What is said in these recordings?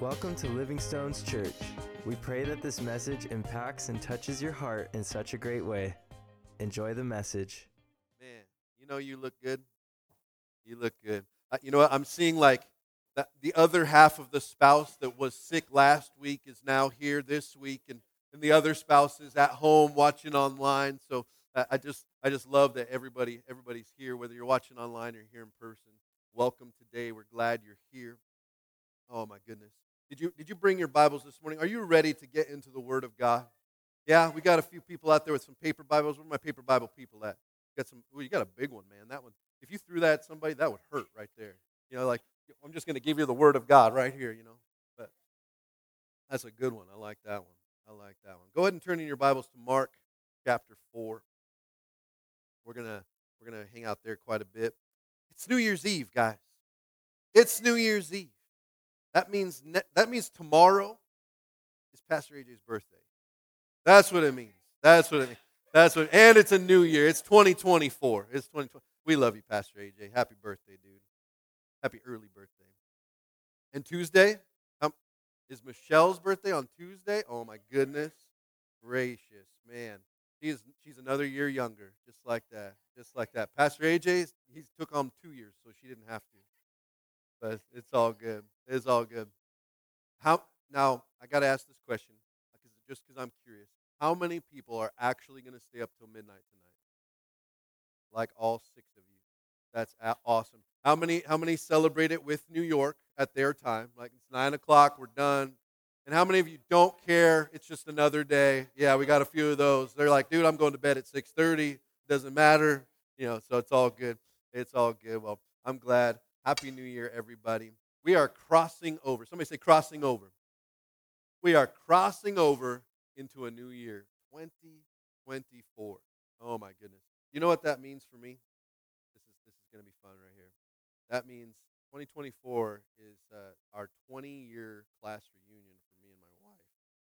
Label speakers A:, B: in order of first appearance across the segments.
A: Welcome to Living Stones Church. We pray that this message impacts and touches your heart in such a great way. Enjoy the message.
B: Man, you know you look good. You look good. Uh, you know what? I'm seeing like the other half of the spouse that was sick last week is now here this week, and, and the other spouse is at home watching online. So uh, I just I just love that everybody everybody's here, whether you're watching online or here in person. Welcome today. We're glad you're here. Oh my goodness. Did you did you bring your Bibles this morning? Are you ready to get into the Word of God? Yeah, we got a few people out there with some paper Bibles. Where are my paper Bible people at? got some. Oh, you got a big one, man. That one. If you threw that at somebody, that would hurt right there. You know, like I'm just going to give you the Word of God right here. You know, but that's a good one. I like that one. I like that one. Go ahead and turn in your Bibles to Mark chapter four. We're gonna we're gonna hang out there quite a bit. It's New Year's Eve, guys. It's New Year's Eve. That means ne- that means tomorrow is Pastor AJ's birthday. That's what it means. That's what it means. That's what. And it's a new year. It's 2024. It's 2020. We love you, Pastor AJ. Happy birthday, dude. Happy early birthday. And Tuesday um, is Michelle's birthday on Tuesday. Oh my goodness gracious, man. She's she's another year younger, just like that, just like that. Pastor AJ, he took on two years, so she didn't have to. But it's all good. It's all good. How now? I got to ask this question, uh, because just because I'm curious. How many people are actually going to stay up till midnight tonight? Like all six of you. That's awesome. How many? How many celebrate it with New York at their time? Like it's nine o'clock. We're done. And how many of you don't care? It's just another day. Yeah, we got a few of those. They're like, dude, I'm going to bed at 6:30. Doesn't matter. You know, so it's all good. It's all good. Well, I'm glad. Happy New Year, everybody. We are crossing over. Somebody say crossing over. We are crossing over into a new year, 2024. Oh my goodness. You know what that means for me? This is this is going to be fun right here. That means 2024 is uh, our 20 year class reunion for me and my wife.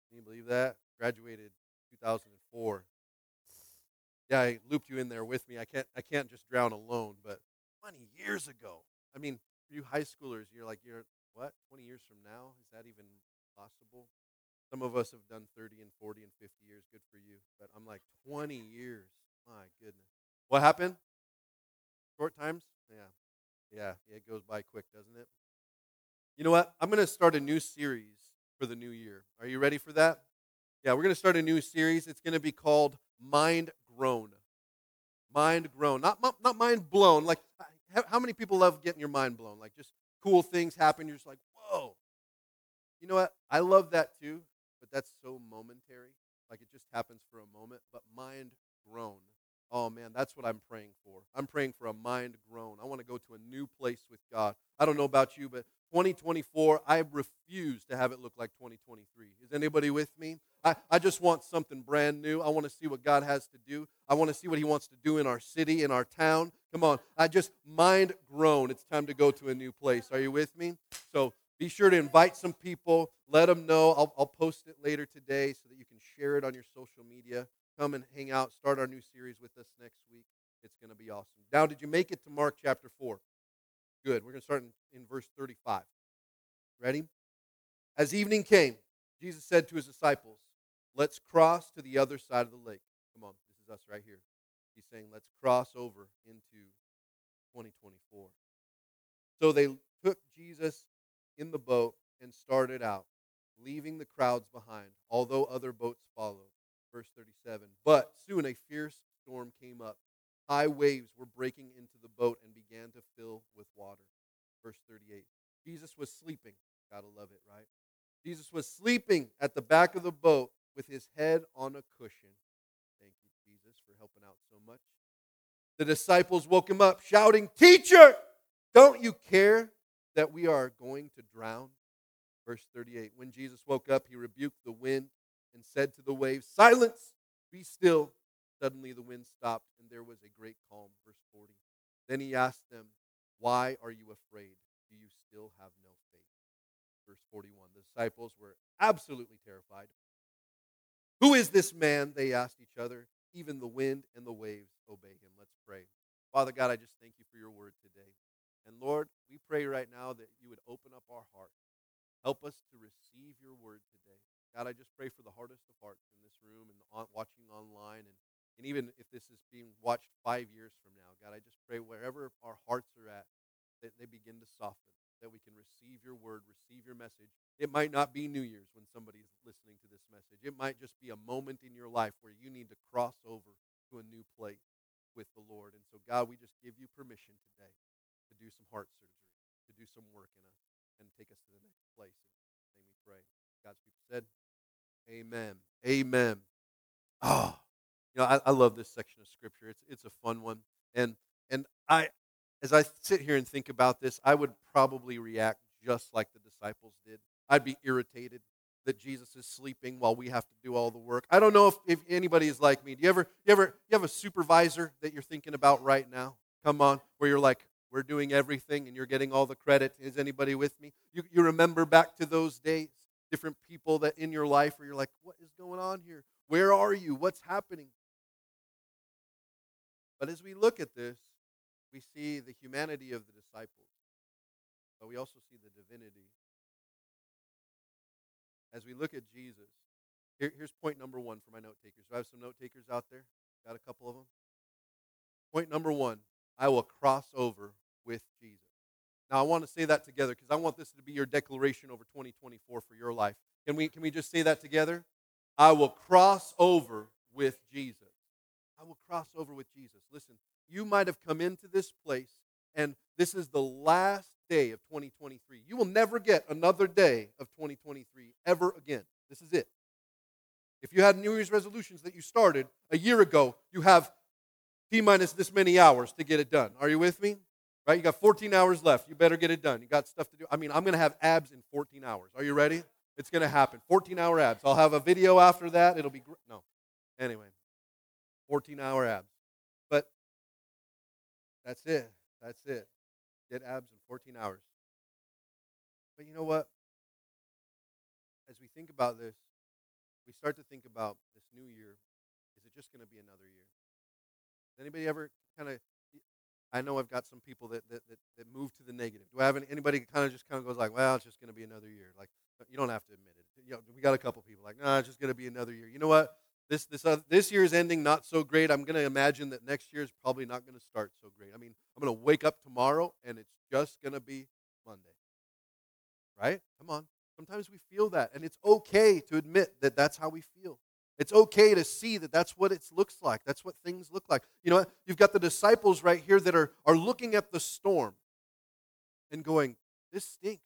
B: Can you believe that? Graduated 2004. Yeah, I looped you in there with me. I can't I can't just drown alone, but 20 years ago. I mean, for you high schoolers, you're like, you're what? 20 years from now? Is that even possible? Some of us have done 30 and 40 and 50 years. Good for you. But I'm like, 20 years. My goodness. What happened? Short times? Yeah. Yeah, it goes by quick, doesn't it? You know what? I'm going to start a new series for the new year. Are you ready for that? Yeah, we're going to start a new series. It's going to be called Mind Grown. Mind Grown. Not, not mind blown. Like, how many people love getting your mind blown? Like, just cool things happen. You're just like, whoa. You know what? I love that too, but that's so momentary. Like, it just happens for a moment. But mind grown. Oh man, that's what I'm praying for. I'm praying for a mind grown. I want to go to a new place with God. I don't know about you, but 2024, I refuse to have it look like 2023. Is anybody with me? I, I just want something brand new. I want to see what God has to do. I want to see what He wants to do in our city, in our town. Come on. I just mind grown. It's time to go to a new place. Are you with me? So be sure to invite some people. Let them know. I'll, I'll post it later today so that you can share it on your social media come and hang out, start our new series with us next week. It's going to be awesome. Now, did you make it to Mark chapter 4? Good. We're going to start in, in verse 35. Ready? As evening came, Jesus said to his disciples, Let's cross to the other side of the lake. Come on, this is us right here. He's saying, Let's cross over into 2024. So they took Jesus in the boat and started out, leaving the crowds behind, although other boats followed. Verse 37. But soon a fierce storm came up. High waves were breaking into the boat and began to fill with water. Verse 38. Jesus was sleeping. Gotta love it, right? Jesus was sleeping at the back of the boat with his head on a cushion. For helping out so much. The disciples woke him up, shouting, Teacher, don't you care that we are going to drown? Verse 38. When Jesus woke up, he rebuked the wind and said to the waves, Silence, be still. Suddenly the wind stopped, and there was a great calm. Verse 40. Then he asked them, Why are you afraid? Do you still have no faith? Verse 41. The disciples were absolutely terrified. Who is this man? They asked each other. Even the wind and the waves obey him. Let's pray. Father God, I just thank you for your word today. And Lord, we pray right now that you would open up our hearts Help us to receive your word today. God, I just pray for the hardest of hearts in this room and on, watching online. And, and even if this is being watched five years from now, God, I just pray wherever our hearts are at, that they begin to soften, that we can receive your word, receive your message. It might not be New Year's when somebody's listening to this message. It might just be a moment in your life where you need to cross over to a new place with the Lord. And so, God, we just give you permission today to do some heart surgery, to do some work in us, and take us to the next place. In we pray. God's people said, Amen. Amen. Oh, you know, I, I love this section of scripture. It's it's a fun one. And and I as I sit here and think about this, I would probably react just like the disciples did. I'd be irritated that Jesus is sleeping while we have to do all the work. I don't know if, if anybody is like me. Do you ever you ever you have a supervisor that you're thinking about right now? Come on, where you're like, we're doing everything and you're getting all the credit. Is anybody with me? You, you remember back to those days, different people that in your life where you're like, what is going on here? Where are you? What's happening? But as we look at this, we see the humanity of the disciples, but we also see the divinity. As we look at Jesus, here, here's point number one for my note takers. I have some note takers out there? Got a couple of them? Point number one I will cross over with Jesus. Now, I want to say that together because I want this to be your declaration over 2024 for your life. Can we, can we just say that together? I will cross over with Jesus. I will cross over with Jesus. Listen, you might have come into this place and this is the last day of 2023. You will never get another day of 2023 ever again. This is it. If you had New Year's resolutions that you started a year ago, you have T minus this many hours to get it done. Are you with me? Right? You got 14 hours left. You better get it done. You got stuff to do. I mean, I'm going to have abs in 14 hours. Are you ready? It's going to happen. 14 hour abs. I'll have a video after that. It'll be great. No. Anyway, 14 hour abs. But that's it. That's it. Get abs in 14 hours. But you know what? As we think about this, we start to think about this new year. Is it just going to be another year? Anybody ever kind of I know I've got some people that, that, that, that move to the negative. Do I have any, anybody kind of just kind of goes like, well, it's just going to be another year? Like, you don't have to admit it. You know, we got a couple people like, no, nah, it's just going to be another year. You know what? This this uh, this year is ending not so great. I'm going to imagine that next year is probably not going to start so great. I mean, I'm going to wake up tomorrow and it's just going to be Monday. Right? Come on. Sometimes we feel that, and it's okay to admit that that's how we feel. It's okay to see that that's what it looks like. That's what things look like. You know, you've got the disciples right here that are, are looking at the storm and going, This stinks.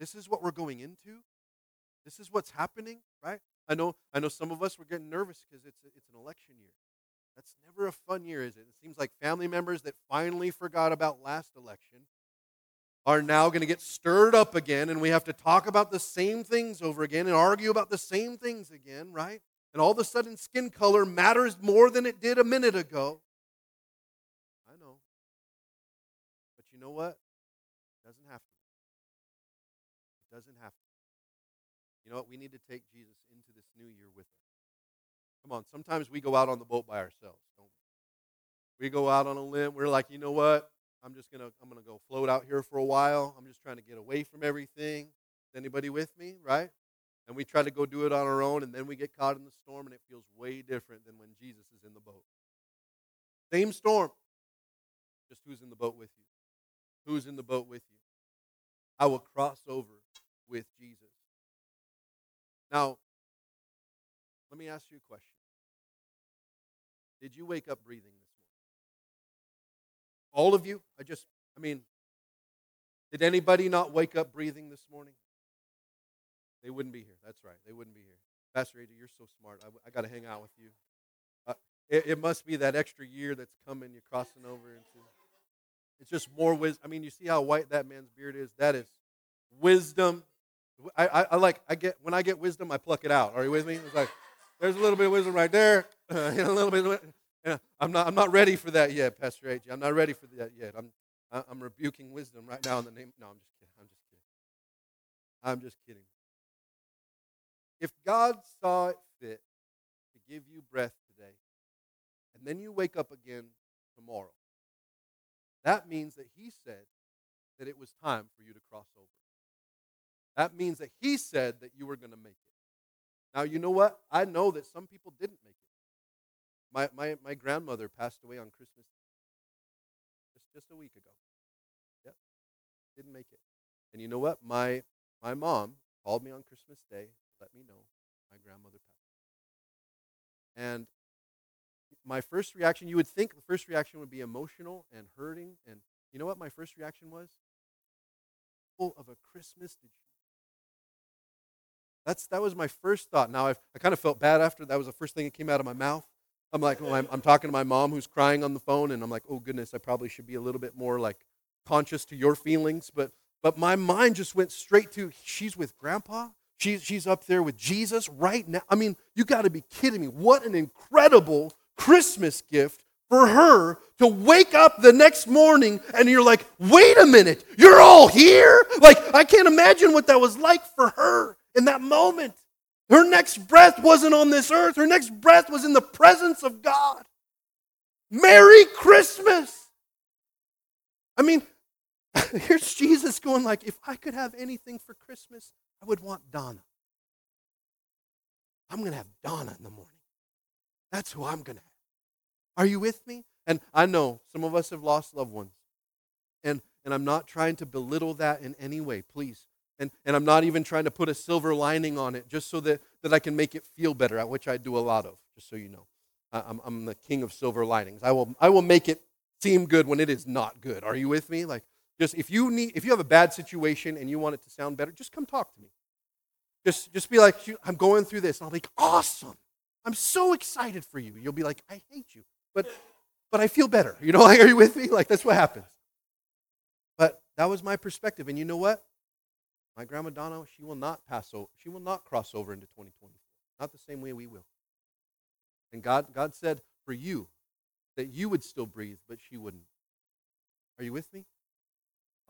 B: This is what we're going into. This is what's happening, right? I know, I know some of us were getting nervous because it's, it's an election year. That's never a fun year, is it? It seems like family members that finally forgot about last election are now going to get stirred up again, and we have to talk about the same things over again and argue about the same things again, right? And all of a sudden, skin color matters more than it did a minute ago. I know. But you know what? It doesn't have to. It doesn't have to. You know what? We need to take Jesus new year with us. Come on, sometimes we go out on the boat by ourselves, don't we? We go out on a limb. We're like, you know what? I'm just gonna I'm gonna go float out here for a while. I'm just trying to get away from everything. Is anybody with me? Right? And we try to go do it on our own, and then we get caught in the storm, and it feels way different than when Jesus is in the boat. Same storm, just who's in the boat with you? Who's in the boat with you? I will cross over with Jesus. Now, let me ask you a question. Did you wake up breathing this morning? all of you? I just, I mean, did anybody not wake up breathing this morning? They wouldn't be here. That's right. They wouldn't be here. Pastor AJ, you're so smart. I, I got to hang out with you. Uh, it, it, must be that extra year that's coming. You're crossing over into. It's just more wisdom. I mean, you see how white that man's beard is. That is wisdom. I, I, I, like. I get when I get wisdom, I pluck it out. Are you with me? It's like there's a little bit of wisdom right there. Uh, a little bit. Yeah, I'm not, I'm not ready for that yet, Pastor AJ. I'm not ready for that yet. I'm, I'm rebuking wisdom right now in the name. No, I'm just kidding. I'm just kidding. I'm just kidding. If God saw it fit to give you breath today, and then you wake up again tomorrow, that means that He said that it was time for you to cross over. That means that He said that you were going to make it. Now, you know what? I know that some people didn't make it. My, my, my grandmother passed away on Christmas just, just a week ago. Yep. Didn't make it. And you know what? My, my mom called me on Christmas Day to let me know my grandmother passed. away. And my first reaction, you would think the first reaction would be emotional and hurting. And you know what my first reaction was? Full of a Christmas did That's, that was my first thought. Now, I've, I kind of felt bad after that was the first thing that came out of my mouth. I'm like, oh, I'm, I'm talking to my mom who's crying on the phone, and I'm like, oh goodness, I probably should be a little bit more like conscious to your feelings. But but my mind just went straight to she's with grandpa. She's she's up there with Jesus right now. I mean, you got to be kidding me. What an incredible Christmas gift for her to wake up the next morning and you're like, wait a minute, you're all here? Like, I can't imagine what that was like for her in that moment. Her next breath wasn't on this earth, her next breath was in the presence of God. Merry Christmas. I mean, here's Jesus going like, if I could have anything for Christmas, I would want Donna. I'm going to have Donna in the morning. That's who I'm going to have. Are you with me? And I know some of us have lost loved ones. And, and I'm not trying to belittle that in any way, please. And, and I'm not even trying to put a silver lining on it just so that, that I can make it feel better, at which I do a lot of, just so you know. I'm, I'm the king of silver linings. I will, I will make it seem good when it is not good. Are you with me? Like, just if you need, if you have a bad situation and you want it to sound better, just come talk to me. Just, just be like, I'm going through this. And I'll be like, awesome. I'm so excited for you. You'll be like, I hate you. But, but I feel better. You know, like, are you with me? Like, that's what happens. But that was my perspective. And you know what? My grandma Donna, she will not pass over. She will not cross over into 2024. Not the same way we will. And God, God said for you that you would still breathe, but she wouldn't. Are you with me?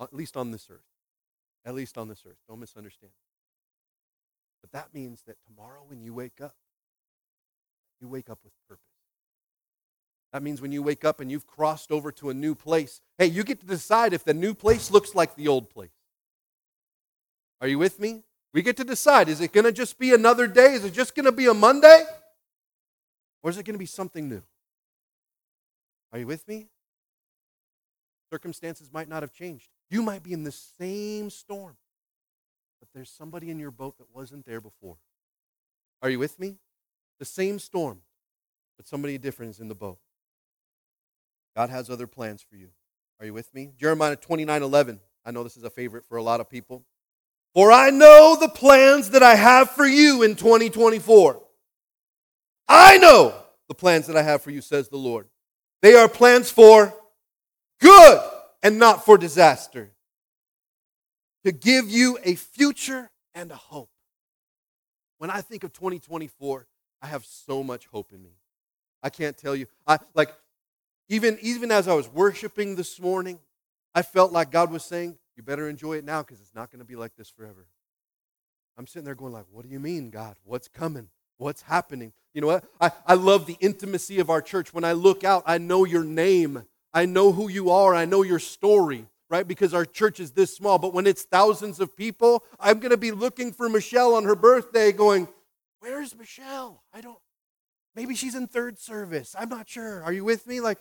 B: At least on this earth. At least on this earth. Don't misunderstand. But that means that tomorrow when you wake up, you wake up with purpose. That means when you wake up and you've crossed over to a new place, hey, you get to decide if the new place looks like the old place. Are you with me? We get to decide is it going to just be another day? Is it just going to be a Monday? Or is it going to be something new? Are you with me? Circumstances might not have changed. You might be in the same storm, but there's somebody in your boat that wasn't there before. Are you with me? The same storm, but somebody different is in the boat. God has other plans for you. Are you with me? Jeremiah 29 11. I know this is a favorite for a lot of people. For I know the plans that I have for you in 2024. I know the plans that I have for you, says the Lord. They are plans for good and not for disaster, to give you a future and a hope. When I think of 2024, I have so much hope in me. I can't tell you. I like even even as I was worshiping this morning, I felt like God was saying, "You better enjoy it now because it's not going to be like this forever." I'm sitting there going like, "What do you mean, God? What's coming? What's happening?" You know what? I, I love the intimacy of our church. When I look out, I know your name. I know who you are. I know your story, right? Because our church is this small. But when it's thousands of people, I'm going to be looking for Michelle on her birthday going, Where's Michelle? I don't, maybe she's in third service. I'm not sure. Are you with me? Like,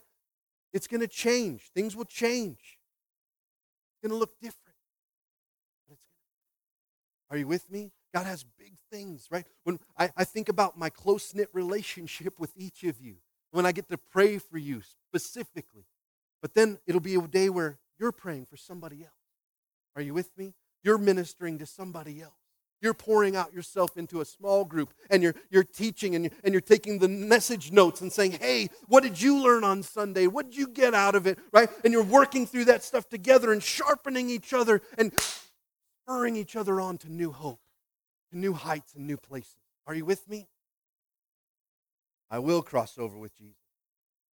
B: it's going to change. Things will change. Going to look different. Are you with me? God has big things, right? When I, I think about my close knit relationship with each of you, when I get to pray for you specifically, but then it'll be a day where you're praying for somebody else. Are you with me? You're ministering to somebody else. You're pouring out yourself into a small group and you're, you're teaching and you're, and you're taking the message notes and saying, hey, what did you learn on Sunday? What did you get out of it? Right? And you're working through that stuff together and sharpening each other and spurring each other on to new hope, to new heights and new places. Are you with me? I will cross over with Jesus.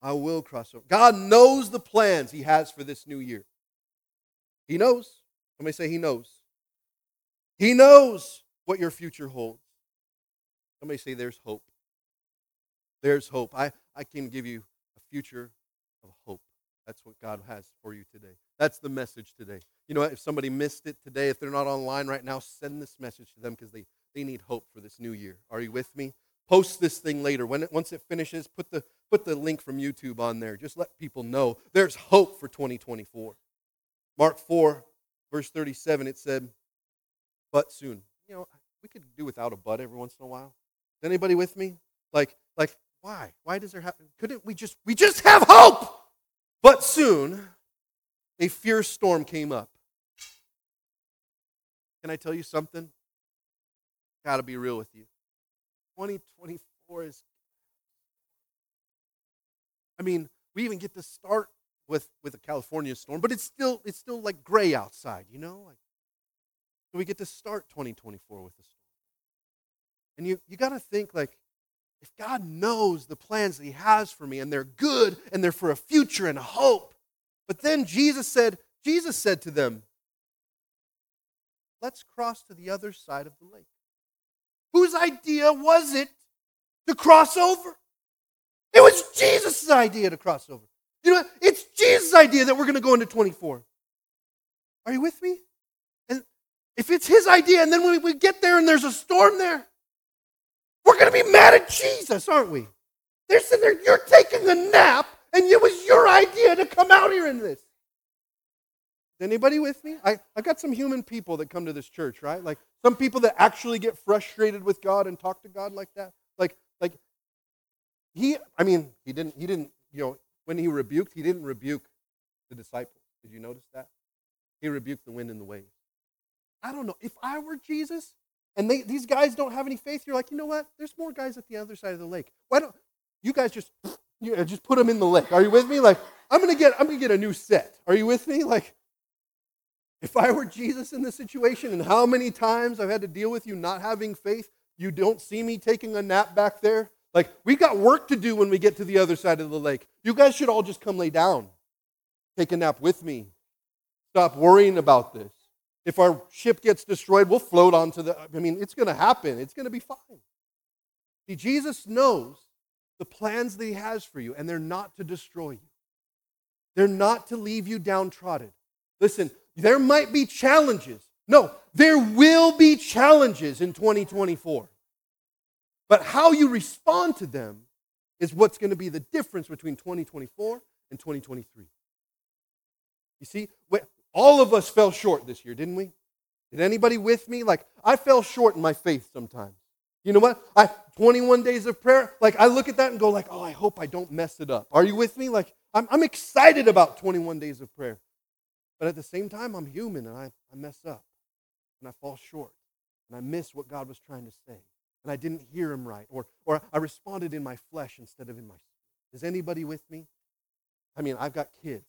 B: I will cross over. God knows the plans He has for this new year. He knows. Somebody say He knows. He knows what your future holds. Somebody say there's hope. There's hope. I, I can give you a future of hope. That's what God has for you today. That's the message today. You know? If somebody missed it today, if they're not online right now, send this message to them because they, they need hope for this new year. Are you with me? Post this thing later. When it, once it finishes, put the, put the link from YouTube on there. Just let people know there's hope for 2024. Mark 4, verse 37, it said, but soon. You know, we could do without a but every once in a while. Is anybody with me? Like, like, why? Why does there happen? Couldn't we just we just have hope? But soon a fierce storm came up. Can I tell you something? Gotta be real with you. 2024 is I mean, we even get to start with with a California storm, but it's still it's still like gray outside, you know? Like we get to start 2024 with a. And you you got to think like if God knows the plans that he has for me and they're good and they're for a future and a hope. But then Jesus said, Jesus said to them, "Let's cross to the other side of the lake." Whose idea was it to cross over? It was Jesus' idea to cross over. You know, it's Jesus' idea that we're going to go into 24. Are you with me? If it's his idea, and then when we get there and there's a storm there, we're going to be mad at Jesus, aren't we? They're sitting there, you're taking a nap, and it was your idea to come out here in this. Is anybody with me? I, I got some human people that come to this church, right? Like some people that actually get frustrated with God and talk to God like that. Like, like he, I mean, he didn't, he didn't, you know, when he rebuked, he didn't rebuke the disciples. Did you notice that? He rebuked the wind and the waves. I don't know. If I were Jesus and they, these guys don't have any faith, you're like, you know what? There's more guys at the other side of the lake. Why don't you guys just you know, just put them in the lake? Are you with me? Like, I'm gonna get I'm gonna get a new set. Are you with me? Like, if I were Jesus in this situation, and how many times I've had to deal with you not having faith, you don't see me taking a nap back there. Like, we got work to do when we get to the other side of the lake. You guys should all just come lay down, take a nap with me. Stop worrying about this. If our ship gets destroyed, we'll float onto the. I mean, it's going to happen. It's going to be fine. See, Jesus knows the plans that He has for you, and they're not to destroy you, they're not to leave you downtrodden. Listen, there might be challenges. No, there will be challenges in 2024. But how you respond to them is what's going to be the difference between 2024 and 2023. You see, all of us fell short this year, didn't we? Did anybody with me? Like, I fell short in my faith sometimes. You know what? I 21 days of prayer, like I look at that and go like, "Oh, I hope I don't mess it up." Are you with me? Like I'm, I'm excited about 21 days of prayer. But at the same time, I'm human and I, I mess up and I fall short and I miss what God was trying to say and I didn't hear him right or, or I responded in my flesh instead of in my spirit. Is anybody with me? I mean, I've got kids.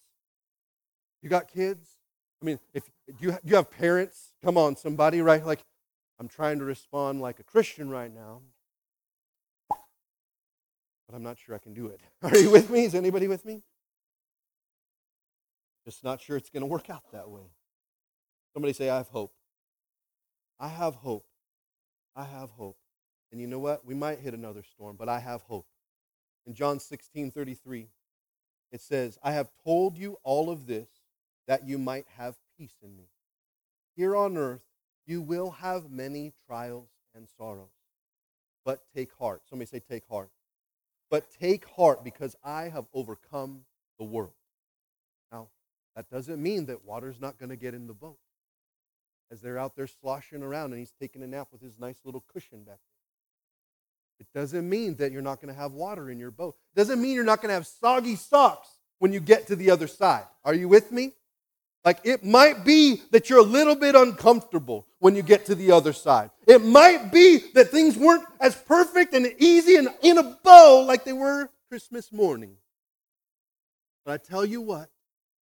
B: You got kids? I mean, if you, you have parents, come on, somebody, right? Like, I'm trying to respond like a Christian right now, but I'm not sure I can do it. Are you with me? Is anybody with me? Just not sure it's going to work out that way. Somebody say, I have hope. I have hope. I have hope. And you know what? We might hit another storm, but I have hope. In John 16 33, it says, I have told you all of this that you might have peace in me. Here on earth, you will have many trials and sorrows. But take heart. Somebody say, take heart. But take heart because I have overcome the world. Now, that doesn't mean that water's not going to get in the boat. As they're out there sloshing around and he's taking a nap with his nice little cushion back there. It doesn't mean that you're not going to have water in your boat. It doesn't mean you're not going to have soggy socks when you get to the other side. Are you with me? Like it might be that you're a little bit uncomfortable when you get to the other side. It might be that things weren't as perfect and easy and in a bow like they were Christmas morning. But I tell you what,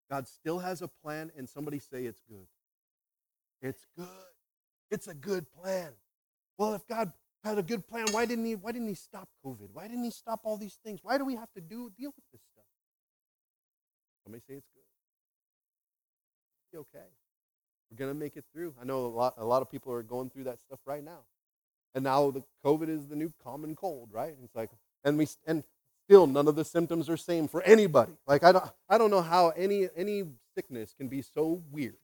B: God still has a plan, and somebody say it's good. It's good. It's a good plan. Well, if God had a good plan, why didn't he why didn't he stop COVID? Why didn't he stop all these things? Why do we have to do deal with this stuff? Somebody say it's good be okay. We're going to make it through. I know a lot, a lot of people are going through that stuff right now. And now the COVID is the new common cold, right? It's like, and we, and still none of the symptoms are same for anybody. Like I don't, I don't know how any any sickness can be so weird.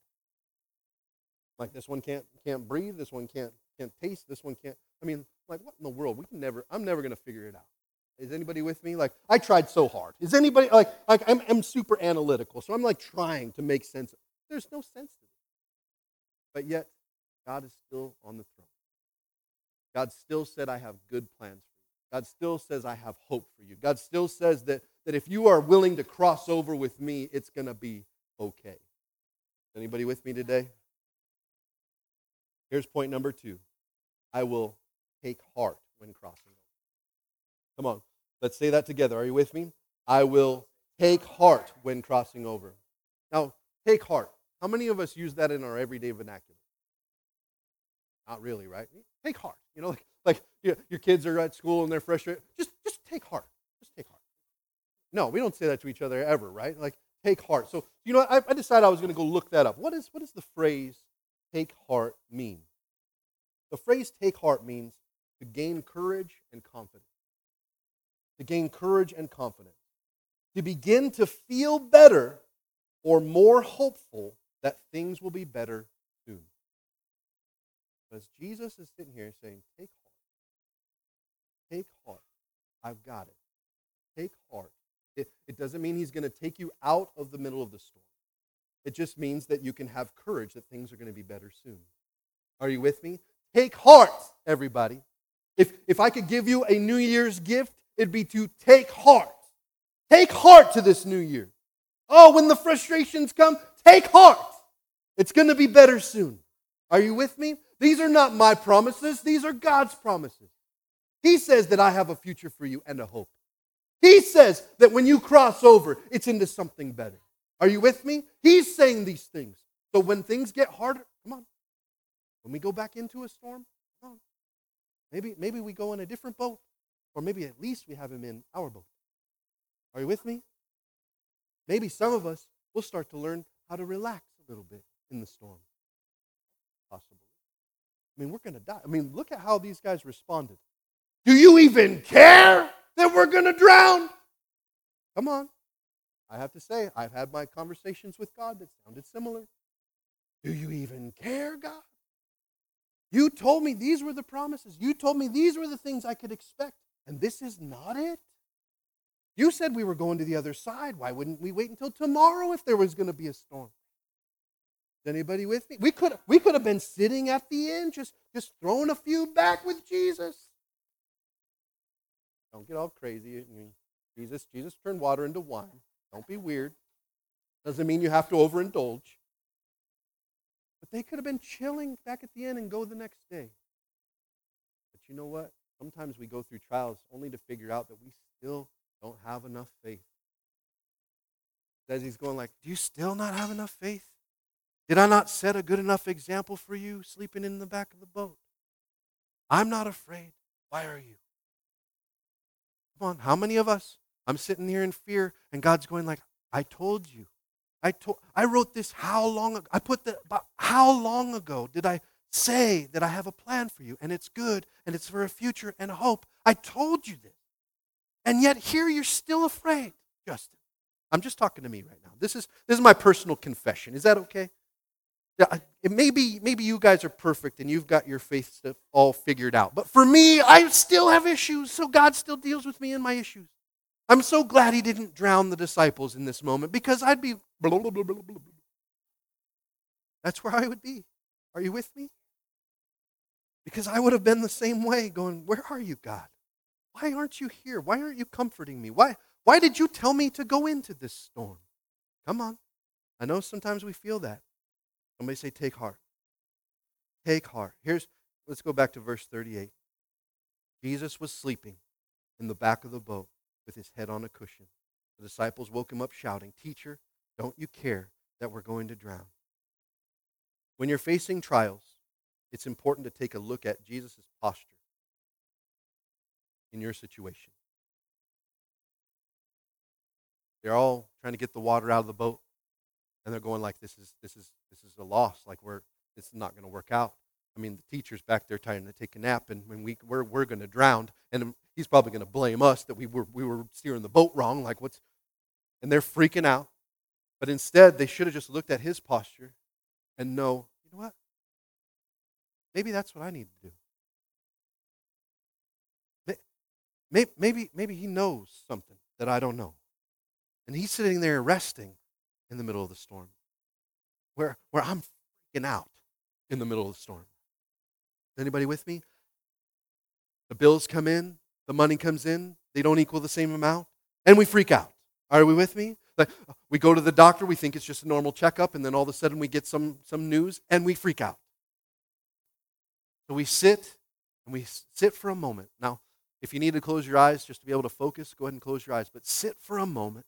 B: Like this one can't can't breathe, this one can't can't taste, this one can't. I mean, like what in the world? We can never. I'm never going to figure it out. Is anybody with me? Like I tried so hard. Is anybody like like I'm, I'm super analytical, so I'm like trying to make sense. Of, there's no sense to it. But yet, God is still on the throne. God still said, "I have good plans for you." God still says, "I have hope for you." God still says that that if you are willing to cross over with me, it's going to be okay. Anybody with me today? Here's point number two. I will take heart when crossing over. Come on, let's say that together. Are you with me? I will take heart when crossing over. Now, take heart. How many of us use that in our everyday vernacular? Not really, right? Take heart. You know, like, like your kids are at school and they're frustrated. Just, just take heart. Just take heart. No, we don't say that to each other ever, right? Like, take heart. So, you know, I, I decided I was going to go look that up. What is, what is the phrase take heart mean? The phrase take heart means to gain courage and confidence. To gain courage and confidence. To begin to feel better or more hopeful that things will be better soon. Because Jesus is sitting here saying, Take heart. Take heart. I've got it. Take heart. It, it doesn't mean he's going to take you out of the middle of the storm. It just means that you can have courage that things are going to be better soon. Are you with me? Take heart, everybody. If, if I could give you a New Year's gift, it'd be to take heart. Take heart to this new year. Oh, when the frustrations come, take heart. It's going to be better soon. Are you with me? These are not my promises, these are God's promises. He says that I have a future for you and a hope. He says that when you cross over, it's into something better. Are you with me? He's saying these things. So when things get harder, come on. When we go back into a storm, come on. Maybe, maybe we go in a different boat, or maybe at least we have him in our boat. Are you with me? Maybe some of us will start to learn how to relax a little bit in the storm. Possibly. I mean, we're going to die. I mean, look at how these guys responded. Do you even care that we're going to drown? Come on. I have to say, I've had my conversations with God that sounded similar. Do you even care, God? You told me these were the promises. You told me these were the things I could expect. And this is not it? You said we were going to the other side. Why wouldn't we wait until tomorrow if there was going to be a storm? Anybody with me? We could, we could have been sitting at the end, just, just throwing a few back with Jesus. Don't get all crazy. Jesus, Jesus turned water into wine. Don't be weird. Doesn't mean you have to overindulge. But they could have been chilling back at the end and go the next day. But you know what? Sometimes we go through trials only to figure out that we still don't have enough faith. As he's going like, Do you still not have enough faith? Did I not set a good enough example for you sleeping in the back of the boat? I'm not afraid. Why are you? Come on, how many of us? I'm sitting here in fear, and God's going like, I told you. I told I wrote this how long ago? I put the how long ago did I say that I have a plan for you and it's good and it's for a future and hope? I told you this. And yet here you're still afraid, Justin. I'm just talking to me right now. This is this is my personal confession. Is that okay? Maybe maybe you guys are perfect and you've got your faith stuff all figured out. But for me, I still have issues, so God still deals with me in my issues. I'm so glad he didn't drown the disciples in this moment because I'd be blah, blah, blah, blah, blah. That's where I would be. Are you with me? Because I would have been the same way, going, Where are you, God? Why aren't you here? Why aren't you comforting me? Why, why did you tell me to go into this storm? Come on. I know sometimes we feel that. Somebody say, Take heart. Take heart. Here's, let's go back to verse 38. Jesus was sleeping in the back of the boat with his head on a cushion. The disciples woke him up shouting, Teacher, don't you care that we're going to drown? When you're facing trials, it's important to take a look at Jesus' posture in your situation. They're all trying to get the water out of the boat, and they're going like, "This is this is this is a loss. Like we're this is not going to work out." I mean, the teacher's back there trying to take a nap, and when we we're we're going to drown, and he's probably going to blame us that we were we were steering the boat wrong. Like what's, and they're freaking out. But instead, they should have just looked at his posture and know, you know what? Maybe that's what I need to do. Maybe, maybe he knows something that I don't know. And he's sitting there resting in the middle of the storm where, where I'm freaking out in the middle of the storm. Anybody with me? The bills come in, the money comes in, they don't equal the same amount, and we freak out. Are we with me? Like uh, we go to the doctor, we think it's just a normal checkup, and then all of a sudden we get some, some news and we freak out. So we sit and we sit for a moment. Now, if you need to close your eyes just to be able to focus, go ahead and close your eyes. But sit for a moment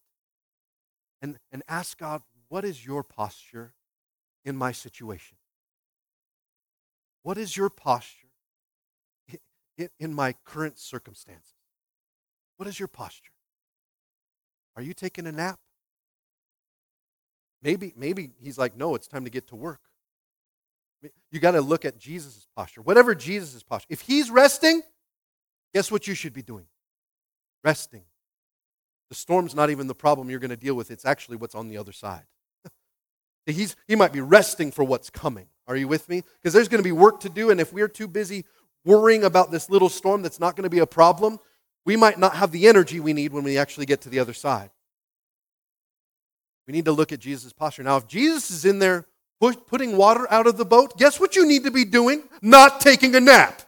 B: and, and ask God, what is your posture in my situation? What is your posture in my current circumstances? What is your posture? Are you taking a nap? Maybe, maybe he's like, no, it's time to get to work. You got to look at Jesus' posture. Whatever Jesus' posture. If he's resting, Guess what you should be doing? Resting. The storm's not even the problem you're going to deal with, it's actually what's on the other side. He's, he might be resting for what's coming. Are you with me? Because there's going to be work to do, and if we're too busy worrying about this little storm that's not going to be a problem, we might not have the energy we need when we actually get to the other side. We need to look at Jesus' posture. Now, if Jesus is in there putting water out of the boat, guess what you need to be doing? Not taking a nap.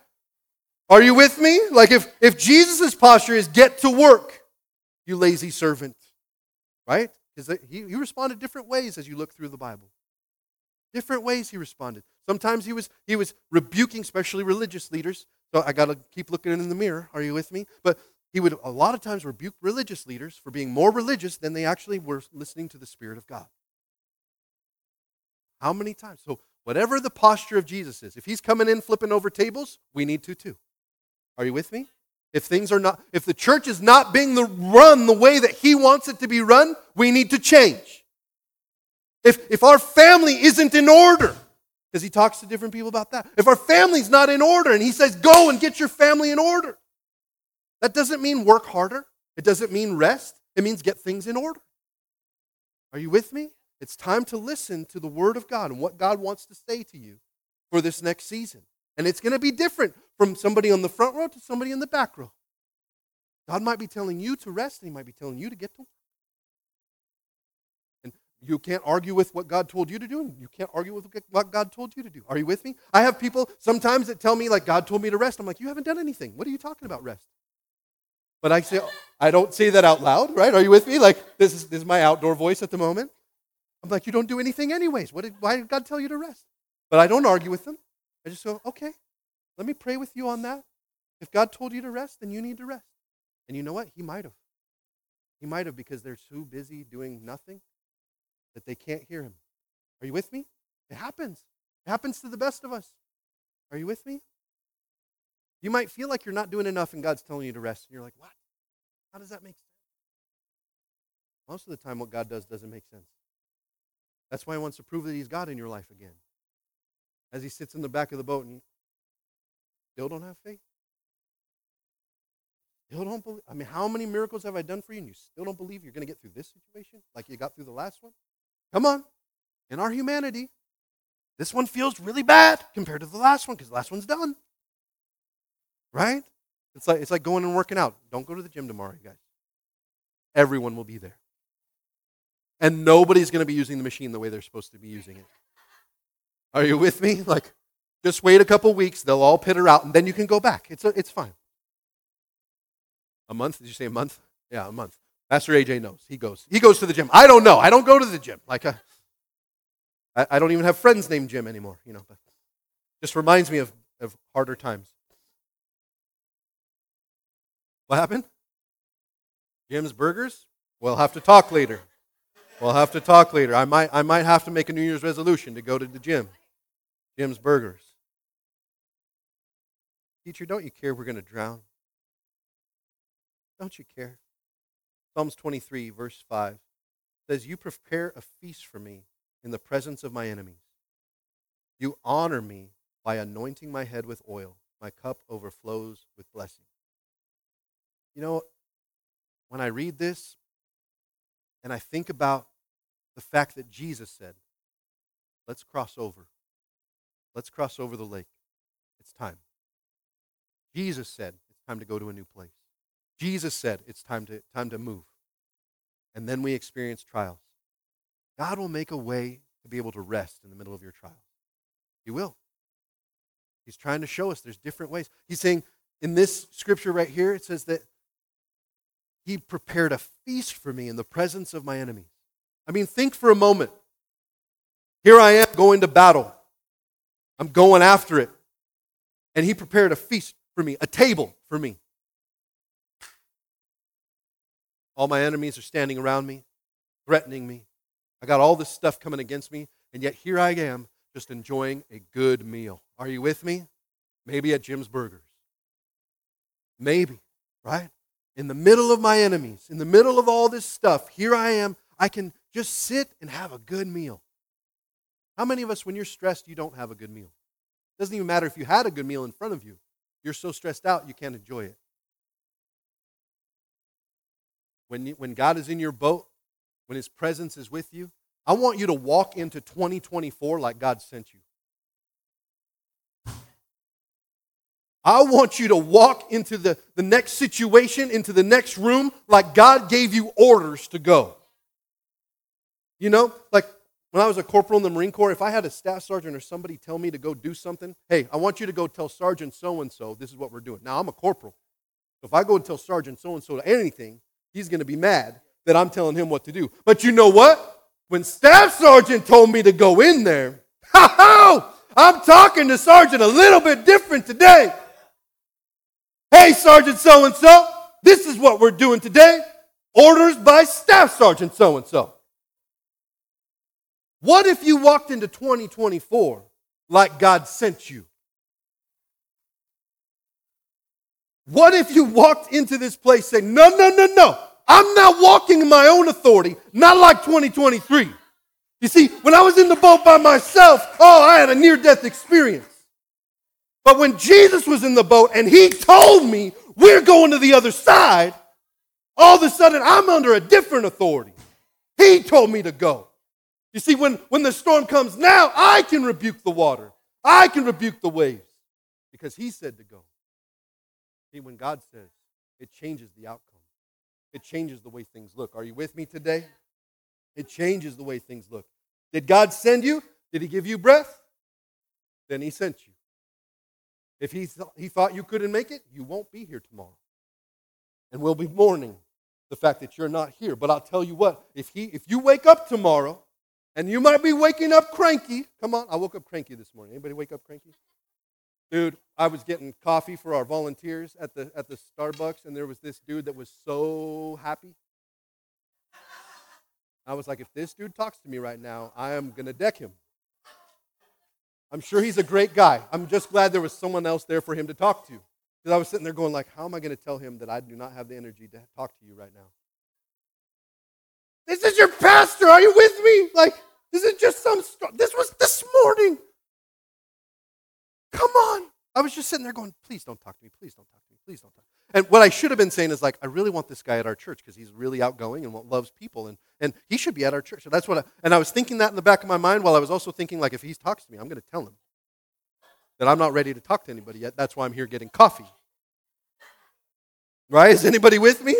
B: Are you with me? Like if, if Jesus' posture is get to work, you lazy servant, right? He responded different ways as you look through the Bible. Different ways he responded. Sometimes he was, he was rebuking, especially religious leaders. So I got to keep looking in the mirror. Are you with me? But he would a lot of times rebuke religious leaders for being more religious than they actually were listening to the Spirit of God. How many times? So, whatever the posture of Jesus is, if he's coming in flipping over tables, we need to too. Are you with me? If things are not, if the church is not being the, run the way that he wants it to be run, we need to change. If, if our family isn't in order, because he talks to different people about that. If our family's not in order and he says, go and get your family in order, that doesn't mean work harder. It doesn't mean rest. It means get things in order. Are you with me? It's time to listen to the word of God and what God wants to say to you for this next season. And it's going to be different from somebody on the front row to somebody in the back row. God might be telling you to rest, and He might be telling you to get to work. And you can't argue with what God told you to do, and you can't argue with what God told you to do. Are you with me? I have people sometimes that tell me, like, God told me to rest. I'm like, you haven't done anything. What are you talking about, rest? But I say, I don't say that out loud, right? Are you with me? Like, this is, this is my outdoor voice at the moment. I'm like, you don't do anything anyways. What did, why did God tell you to rest? But I don't argue with them. I just go, okay, let me pray with you on that. If God told you to rest, then you need to rest. And you know what? He might have. He might have because they're too busy doing nothing that they can't hear him. Are you with me? It happens. It happens to the best of us. Are you with me? You might feel like you're not doing enough and God's telling you to rest. And you're like, what? How does that make sense? Most of the time, what God does doesn't make sense. That's why He wants to prove that He's God in your life again. As He sits in the back of the boat and Still don't have faith? Still don't believe? I mean, how many miracles have I done for you and you still don't believe you're going to get through this situation like you got through the last one? Come on. In our humanity, this one feels really bad compared to the last one because the last one's done. Right? It's like, it's like going and working out. Don't go to the gym tomorrow, you guys. Everyone will be there. And nobody's going to be using the machine the way they're supposed to be using it. Are you with me? Like, just wait a couple weeks, they'll all pitter out, and then you can go back. It's, a, it's fine. A month? Did you say a month? Yeah, a month. Pastor AJ knows. He goes. He goes to the gym. I don't know. I don't go to the gym. Like, uh, I, I don't even have friends named Jim anymore, you know. But just reminds me of, of harder times. What happened? Jim's Burgers? We'll have to talk later. We'll have to talk later. I might, I might have to make a New Year's resolution to go to the gym. Jim's Burgers. Teacher, don't you care we're going to drown? Don't you care? Psalms 23, verse 5 says, You prepare a feast for me in the presence of my enemies. You honor me by anointing my head with oil. My cup overflows with blessing. You know, when I read this and I think about the fact that Jesus said, let's cross over. Let's cross over the lake. It's time. Jesus said, it's time to go to a new place. Jesus said, it's time to, time to move. And then we experience trials. God will make a way to be able to rest in the middle of your trials. He will. He's trying to show us there's different ways. He's saying in this scripture right here, it says that He prepared a feast for me in the presence of my enemies. I mean, think for a moment. Here I am going to battle. I'm going after it. And He prepared a feast for me, a table for me. All my enemies are standing around me, threatening me. I got all this stuff coming against me, and yet here I am just enjoying a good meal. Are you with me? Maybe at Jim's Burgers. Maybe, right? In the middle of my enemies, in the middle of all this stuff, here I am. I can just sit and have a good meal. How many of us, when you're stressed, you don't have a good meal? It doesn't even matter if you had a good meal in front of you. You're so stressed out, you can't enjoy it. When, when God is in your boat, when His presence is with you, I want you to walk into 2024 like God sent you. I want you to walk into the, the next situation, into the next room, like God gave you orders to go. You know, like when I was a corporal in the Marine Corps, if I had a staff sergeant or somebody tell me to go do something, hey, I want you to go tell Sergeant so and so this is what we're doing. Now, I'm a corporal. So if I go and tell Sergeant so and so anything, he's going to be mad that I'm telling him what to do. But you know what? When Staff Sergeant told me to go in there, ha ha! I'm talking to Sergeant a little bit different today. Hey, Sergeant so and so, this is what we're doing today. Orders by Staff Sergeant so and so. What if you walked into 2024 like God sent you? What if you walked into this place saying, No, no, no, no, I'm not walking in my own authority, not like 2023. You see, when I was in the boat by myself, oh, I had a near death experience. But when Jesus was in the boat and he told me we're going to the other side, all of a sudden I'm under a different authority. He told me to go. You see, when, when the storm comes now, I can rebuke the water, I can rebuke the waves because he said to go. See, when God says, it changes the outcome, it changes the way things look. Are you with me today? It changes the way things look. Did God send you? Did he give you breath? Then he sent you. If he, th- he thought you couldn't make it, you won't be here tomorrow. And we'll be mourning the fact that you're not here. But I'll tell you what, if, he, if you wake up tomorrow, and you might be waking up cranky. Come on, I woke up cranky this morning. Anybody wake up cranky? Dude, I was getting coffee for our volunteers at the, at the Starbucks, and there was this dude that was so happy. I was like, if this dude talks to me right now, I am going to deck him. I'm sure he's a great guy. I'm just glad there was someone else there for him to talk to. Because I was sitting there going like, how am I going to tell him that I do not have the energy to talk to you right now? This is your pastor. Are you with me? Like, this is just some This was this morning. Come on. I was just sitting there going, please don't talk to me. Please don't talk to me. Please don't talk. And what I should have been saying is like, I really want this guy at our church because he's really outgoing and loves people, and, and he should be at our church. So that's what. I, and I was thinking that in the back of my mind while I was also thinking like, if he talks to me, I'm going to tell him that I'm not ready to talk to anybody yet. That's why I'm here getting coffee. Right? Is anybody with me?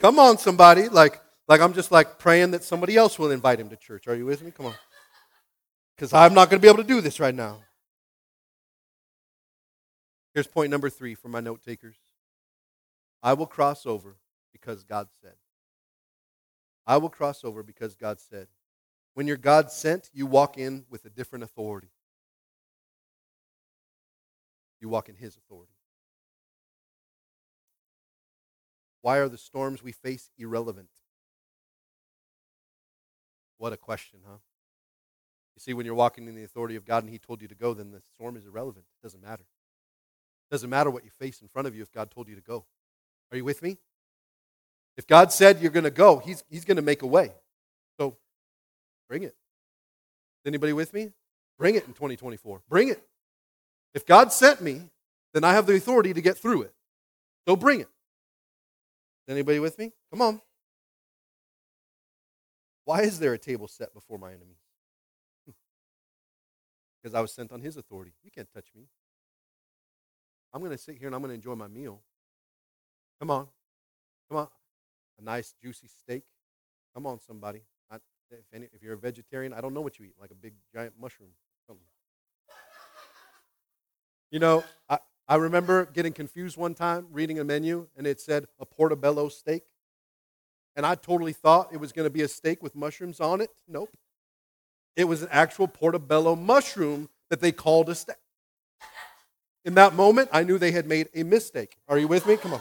B: Come on, somebody. Like, like I'm just like praying that somebody else will invite him to church. Are you with me? Come on. Because I'm not going to be able to do this right now. Here's point number three for my note takers I will cross over because God said. I will cross over because God said. When you're God sent, you walk in with a different authority. You walk in His authority. Why are the storms we face irrelevant? What a question, huh? You see, when you're walking in the authority of God and He told you to go, then the storm is irrelevant. It doesn't matter. It doesn't matter what you face in front of you if God told you to go. Are you with me? If God said you're going to go, He's, he's going to make a way. So bring it. Is anybody with me? Bring it in 2024. Bring it. If God sent me, then I have the authority to get through it. So bring it. Is anybody with me? Come on. Why is there a table set before my enemies? Hmm. because I was sent on his authority. You can't touch me. I'm going to sit here and I'm going to enjoy my meal. Come on. Come on. A nice, juicy steak. Come on, somebody. I, if, any, if you're a vegetarian, I don't know what you eat, like a big, giant mushroom. Something. You know, I, I remember getting confused one time reading a menu, and it said a portobello steak. And I totally thought it was going to be a steak with mushrooms on it. Nope. It was an actual portobello mushroom that they called a steak. In that moment, I knew they had made a mistake. Are you with me? Come on.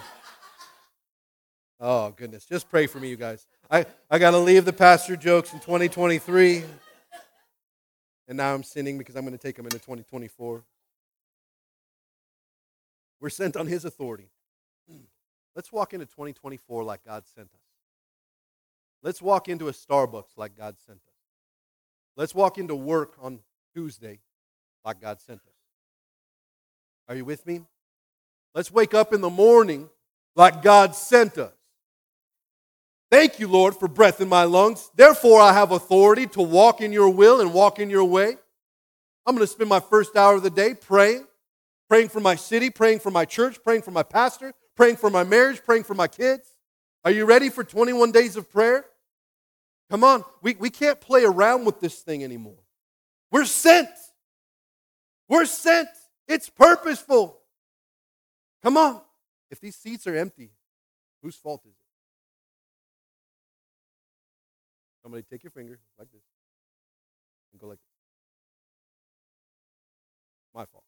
B: Oh, goodness. Just pray for me, you guys. I, I got to leave the pastor jokes in 2023. And now I'm sinning because I'm going to take them into 2024. We're sent on his authority. Hmm. Let's walk into 2024 like God sent us. Let's walk into a Starbucks like God sent us. Let's walk into work on Tuesday like God sent us. Are you with me? Let's wake up in the morning like God sent us. Thank you, Lord, for breath in my lungs. Therefore, I have authority to walk in your will and walk in your way. I'm going to spend my first hour of the day praying, praying for my city, praying for my church, praying for my pastor, praying for my marriage, praying for my kids. Are you ready for 21 days of prayer? Come on, we, we can't play around with this thing anymore. We're sent. We're sent. It's purposeful. Come on. If these seats are empty, whose fault is it? Somebody take your finger like this and go like this. My fault.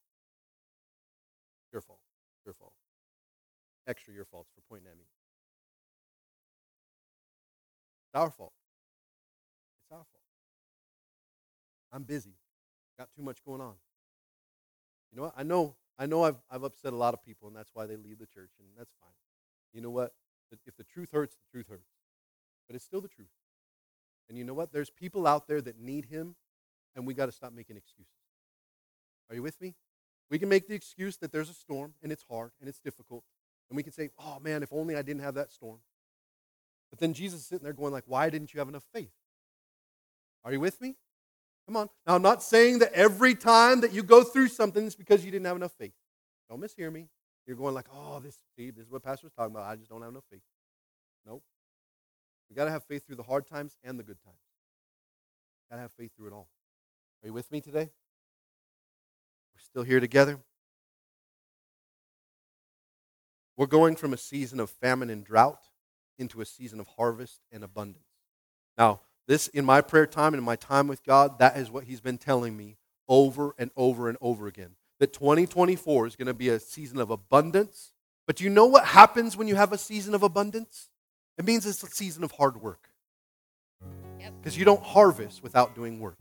B: Your fault. Your fault. Extra your faults for pointing at me. It's our fault. It's our fault. I'm busy. Got too much going on. You know what? I know I know I've I've upset a lot of people and that's why they leave the church and that's fine. You know what? If the truth hurts, the truth hurts. But it's still the truth. And you know what? There's people out there that need him and we got to stop making excuses. Are you with me? We can make the excuse that there's a storm and it's hard and it's difficult. And we can say, "Oh man, if only I didn't have that storm." But then Jesus is sitting there going like, "Why didn't you have enough faith?" Are you with me? Come on. Now, I'm not saying that every time that you go through something, it's because you didn't have enough faith. Don't mishear me. You're going like, oh, this, see, this is what Pastor's talking about. I just don't have enough faith. Nope. We got to have faith through the hard times and the good times. Got to have faith through it all. Are you with me today? We're still here together. We're going from a season of famine and drought into a season of harvest and abundance. Now, this, in my prayer time and in my time with God, that is what He's been telling me over and over and over again. That 2024 is going to be a season of abundance. But do you know what happens when you have a season of abundance? It means it's a season of hard work. Because you don't harvest without doing work.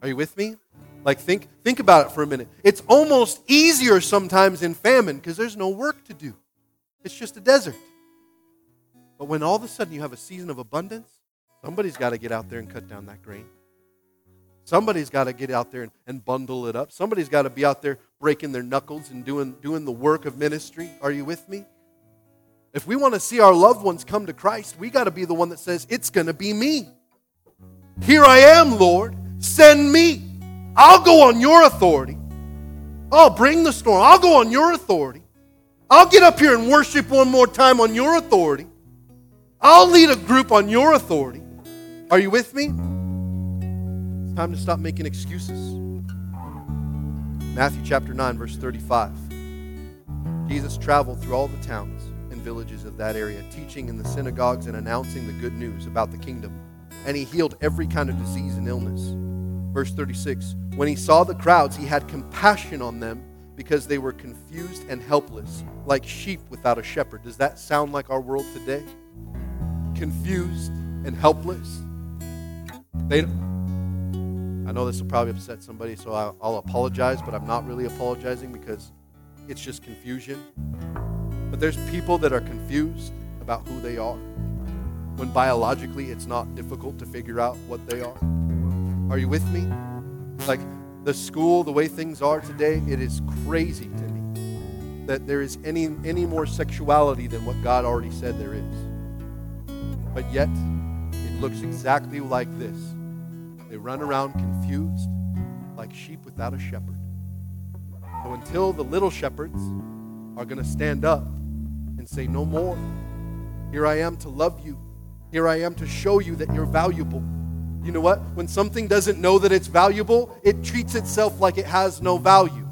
B: Are you with me? Like think think about it for a minute. It's almost easier sometimes in famine because there's no work to do. It's just a desert. But when all of a sudden you have a season of abundance, Somebody's got to get out there and cut down that grain. Somebody's got to get out there and, and bundle it up. Somebody's got to be out there breaking their knuckles and doing, doing the work of ministry. Are you with me? If we want to see our loved ones come to Christ, we got to be the one that says, It's going to be me. Here I am, Lord. Send me. I'll go on your authority. I'll bring the storm. I'll go on your authority. I'll get up here and worship one more time on your authority. I'll lead a group on your authority. Are you with me? It's time to stop making excuses. Matthew chapter 9, verse 35. Jesus traveled through all the towns and villages of that area, teaching in the synagogues and announcing the good news about the kingdom. And he healed every kind of disease and illness. Verse 36 When he saw the crowds, he had compassion on them because they were confused and helpless, like sheep without a shepherd. Does that sound like our world today? Confused and helpless they, I know this will probably upset somebody, so I'll, I'll apologize, but I'm not really apologizing because it's just confusion. But there's people that are confused about who they are when biologically it's not difficult to figure out what they are. Are you with me? Like the school, the way things are today, it is crazy to me that there is any any more sexuality than what God already said there is. But yet it looks exactly like this. They run around confused like sheep without a shepherd. So until the little shepherds are going to stand up and say, No more. Here I am to love you. Here I am to show you that you're valuable. You know what? When something doesn't know that it's valuable, it treats itself like it has no value.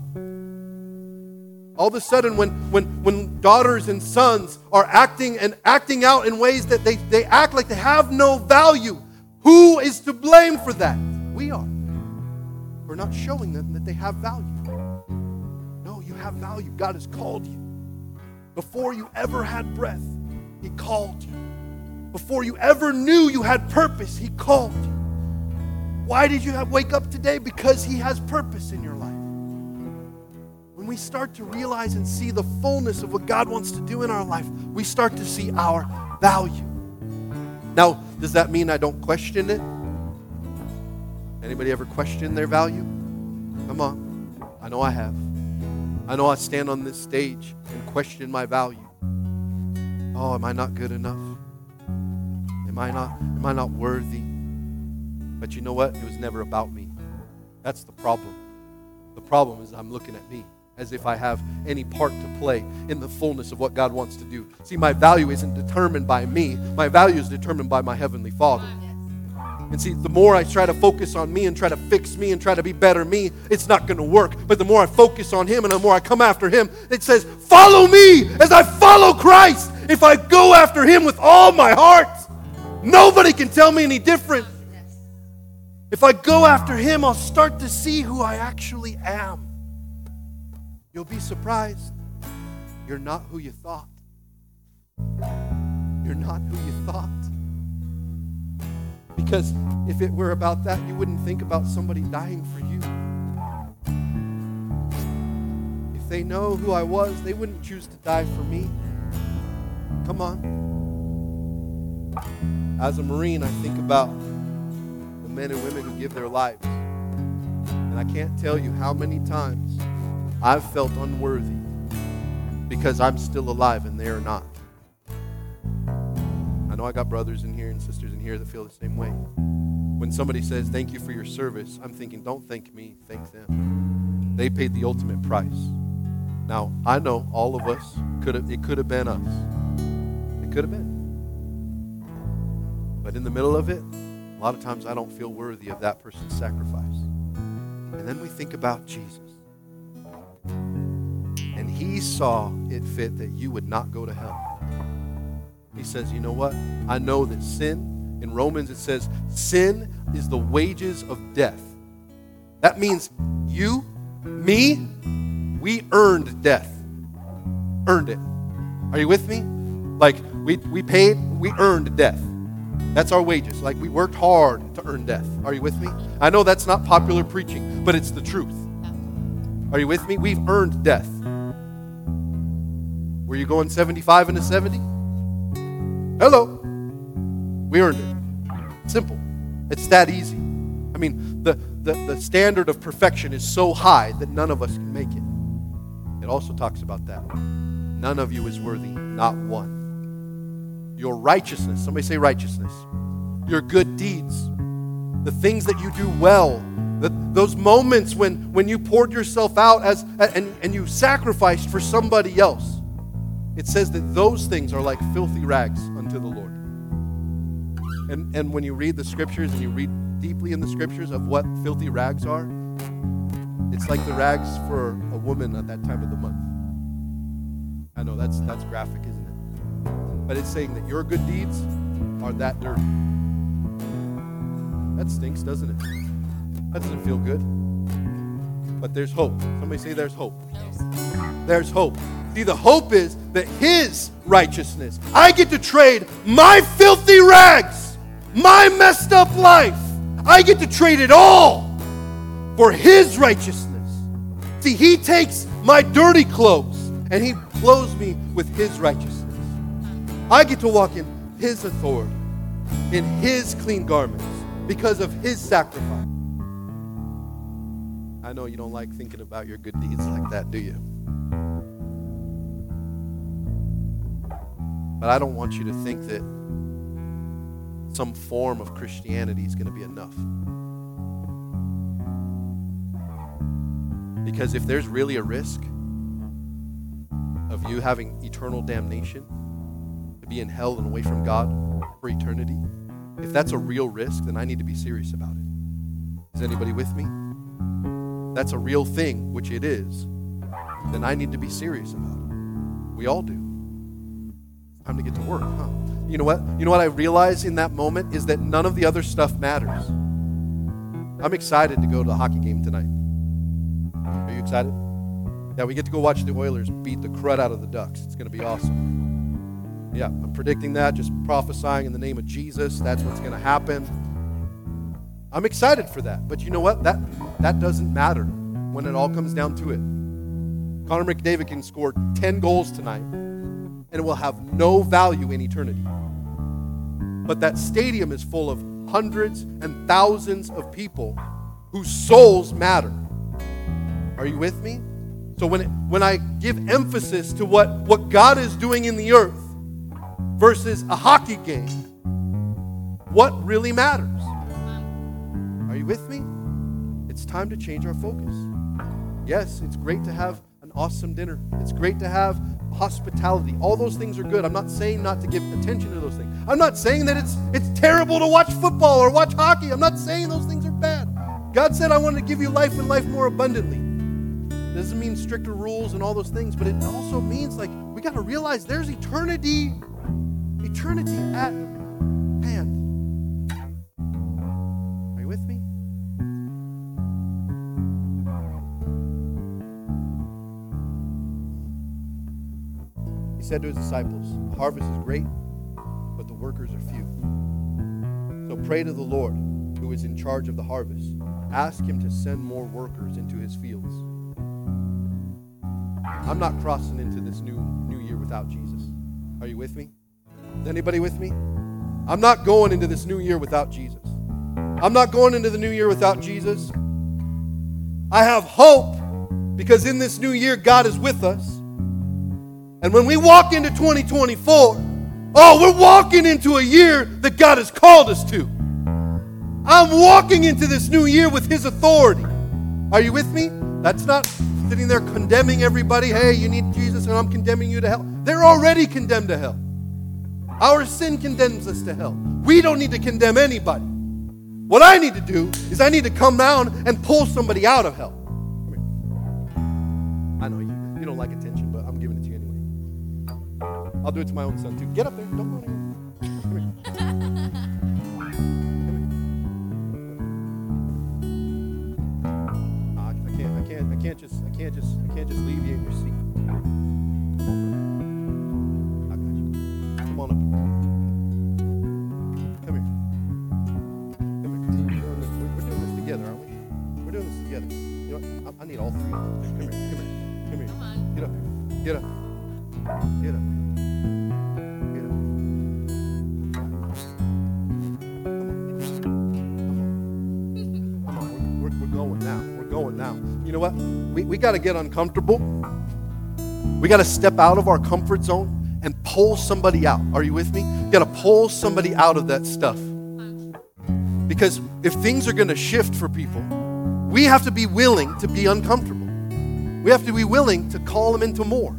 B: All of a sudden, when, when, when daughters and sons are acting and acting out in ways that they, they act like they have no value, who is to blame for that? We are. We're not showing them that they have value. No, you have value. God has called you. Before you ever had breath, He called you. Before you ever knew you had purpose, He called you. Why did you have, wake up today? Because He has purpose in your life. When we start to realize and see the fullness of what God wants to do in our life, we start to see our value. Now, does that mean I don't question it? Anybody ever question their value? Come on. I know I have. I know I stand on this stage and question my value. Oh, am I not good enough? Am I not am I not worthy? But you know what? It was never about me. That's the problem. The problem is I'm looking at me as if I have any part to play in the fullness of what God wants to do. See, my value isn't determined by me, my value is determined by my Heavenly Father. And see, the more I try to focus on me and try to fix me and try to be better me, it's not going to work. But the more I focus on Him and the more I come after Him, it says, Follow me as I follow Christ. If I go after Him with all my heart, nobody can tell me any different. If I go after Him, I'll start to see who I actually am. You'll be surprised. You're not who you thought. You're not who you thought. Because if it were about that, you wouldn't think about somebody dying for you. If they know who I was, they wouldn't choose to die for me. Come on. As a Marine, I think about the men and women who give their lives. And I can't tell you how many times I've felt unworthy because I'm still alive and they are not. I know I got brothers in here and sisters in here that feel the same way. When somebody says, Thank you for your service, I'm thinking, Don't thank me, thank them. They paid the ultimate price. Now, I know all of us could have it could have been us. It could have been. But in the middle of it, a lot of times I don't feel worthy of that person's sacrifice. And then we think about Jesus. And he saw it fit that you would not go to hell. He says, You know what? I know that sin, in Romans it says, sin is the wages of death. That means you, me, we earned death. Earned it. Are you with me? Like we, we paid, we earned death. That's our wages. Like we worked hard to earn death. Are you with me? I know that's not popular preaching, but it's the truth. Are you with me? We've earned death. Were you going 75 into 70? Hello. We earned it. Simple. It's that easy. I mean, the, the, the standard of perfection is so high that none of us can make it. It also talks about that. None of you is worthy, not one. Your righteousness, somebody say righteousness, your good deeds, the things that you do well, the, those moments when, when you poured yourself out as, and, and you sacrificed for somebody else. It says that those things are like filthy rags unto the Lord. And, and when you read the scriptures and you read deeply in the scriptures of what filthy rags are, it's like the rags for a woman at that time of the month. I know that's that's graphic, isn't it? But it's saying that your good deeds are that dirty. That stinks, doesn't it? That doesn't feel good. But there's hope. Somebody say there's hope. There's hope. See, the hope is that His righteousness, I get to trade my filthy rags, my messed up life, I get to trade it all for His righteousness. See, He takes my dirty clothes and He clothes me with His righteousness. I get to walk in His authority, in His clean garments, because of His sacrifice. I know you don't like thinking about your good deeds like that, do you? But I don't want you to think that some form of Christianity is going to be enough. Because if there's really a risk of you having eternal damnation, to be in hell and away from God for eternity, if that's a real risk, then I need to be serious about it. Is anybody with me? That's a real thing, which it is, then I need to be serious about it. We all do. Time to get to work, huh? You know what? You know what I realize in that moment is that none of the other stuff matters. I'm excited to go to the hockey game tonight. Are you excited? Yeah, we get to go watch the Oilers beat the crud out of the Ducks. It's going to be awesome. Yeah, I'm predicting that, just prophesying in the name of Jesus. That's what's going to happen. I'm excited for that. But you know what? That that doesn't matter when it all comes down to it. Connor McDavid can score 10 goals tonight and it will have no value in eternity. But that stadium is full of hundreds and thousands of people whose souls matter. Are you with me? So when, it, when I give emphasis to what, what God is doing in the earth versus a hockey game, what really matters? Are you with me? It's time to change our focus. Yes, it's great to have an awesome dinner. It's great to have hospitality. All those things are good. I'm not saying not to give attention to those things. I'm not saying that it's it's terrible to watch football or watch hockey. I'm not saying those things are bad. God said I wanted to give you life and life more abundantly. It doesn't mean stricter rules and all those things, but it also means like we got to realize there's eternity eternity at hand. Are you with me? He said to his disciples, The harvest is great, but the workers are few. So pray to the Lord, who is in charge of the harvest. Ask him to send more workers into his fields. I'm not crossing into this new, new year without Jesus. Are you with me? Anybody with me? I'm not going into this new year without Jesus. I'm not going into the new year without Jesus. I have hope because in this new year, God is with us. And when we walk into 2024, oh, we're walking into a year that God has called us to. I'm walking into this new year with His authority. Are you with me? That's not sitting there condemning everybody. Hey, you need Jesus, and I'm condemning you to hell. They're already condemned to hell. Our sin condemns us to hell. We don't need to condemn anybody. What I need to do is I need to come down and pull somebody out of hell. I know you, you don't like attention, but I'm giving it to you anyway. I'll do it to my own son too. Get up there. Don't go anywhere. I can't. I can't. I can't just. I can't just. I can't just leave you in your seat. On up. Come here. Come here. We're doing this, we're- doing this together, aren't we? We're doing this together. You know what? I, I need all three. Come here. Come here. Come here.
C: Come on.
B: Get up here. Get up. Get up. Get up. Come on. Come on. We're, we're, we're going now. We're going now. You know what? We, we got to get uncomfortable. We got to step out of our comfort zone and pull somebody out. Are you with me? You got to pull somebody out of that stuff. Because if things are going to shift for people, we have to be willing to be uncomfortable. We have to be willing to call them into more.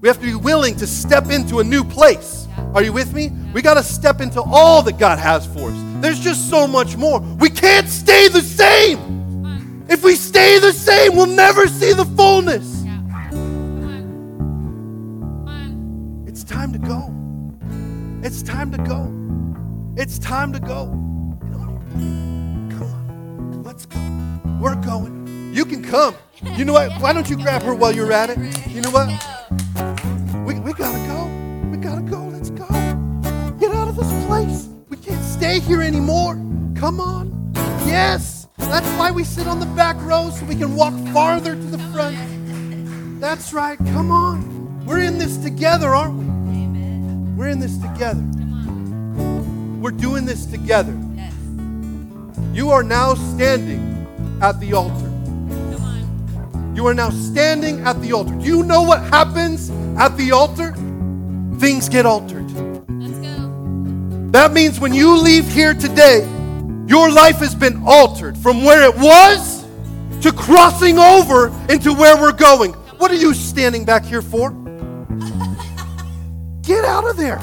B: We have to be willing to step into a new place. Are you with me? We got to step into all that God has for us. There's just so much more. We can't stay the same. If we stay the same, we'll never see the fullness. It's time to go. It's time to go. It's time to go. Come on. Let's go. We're going. You can come. You know what? Why don't you grab her while you're at it? You know what? We, we gotta go. We gotta go. Let's go. Get out of this place. We can't stay here anymore. Come on. Yes. That's why we sit on the back row so we can walk farther to the front. That's right. Come on. We're in this together, aren't we? We're in this together. We're doing this together.
C: Yes.
B: You are now standing at the altar. You are now standing at the altar. Do you know what happens at the altar? Things get altered.
C: Let's go.
B: That means when you leave here today, your life has been altered from where it was to crossing over into where we're going. What are you standing back here for? Get out of there.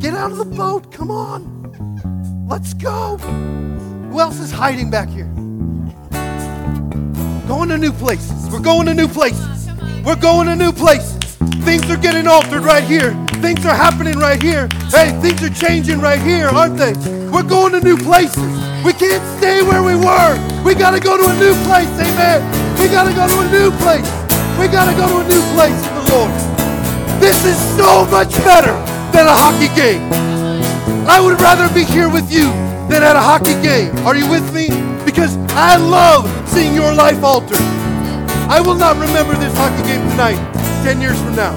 B: Get out of the boat. Come on. Let's go. Who else is hiding back here? Going to new places. We're going to new places. We're going to new places. Things are getting altered right here. Things are happening right here. Hey, things are changing right here, aren't they? We're going to new places. We can't stay where we were. We got to go to a new place. Amen. We got to go to a new place. We got to go to a new place in the Lord. This is so much better than a hockey game. I would rather be here with you than at a hockey game. Are you with me? Because I love seeing your life altered. I will not remember this hockey game tonight, 10 years from now.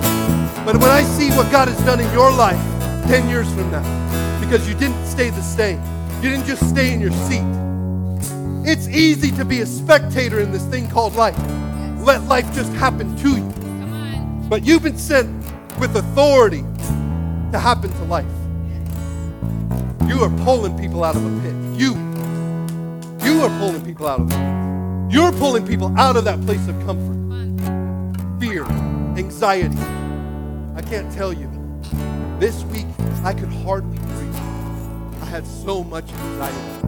B: But when I see what God has done in your life 10 years from now, because you didn't stay the same, you didn't just stay in your seat. It's easy to be a spectator in this thing called life. Let life just happen to you. But you've been sent with authority to happen to life. You are pulling people out of a pit. You. You are pulling people out of it. You're pulling people out of that place of comfort, fear, anxiety. I can't tell you. This week, I could hardly breathe. I had so much anxiety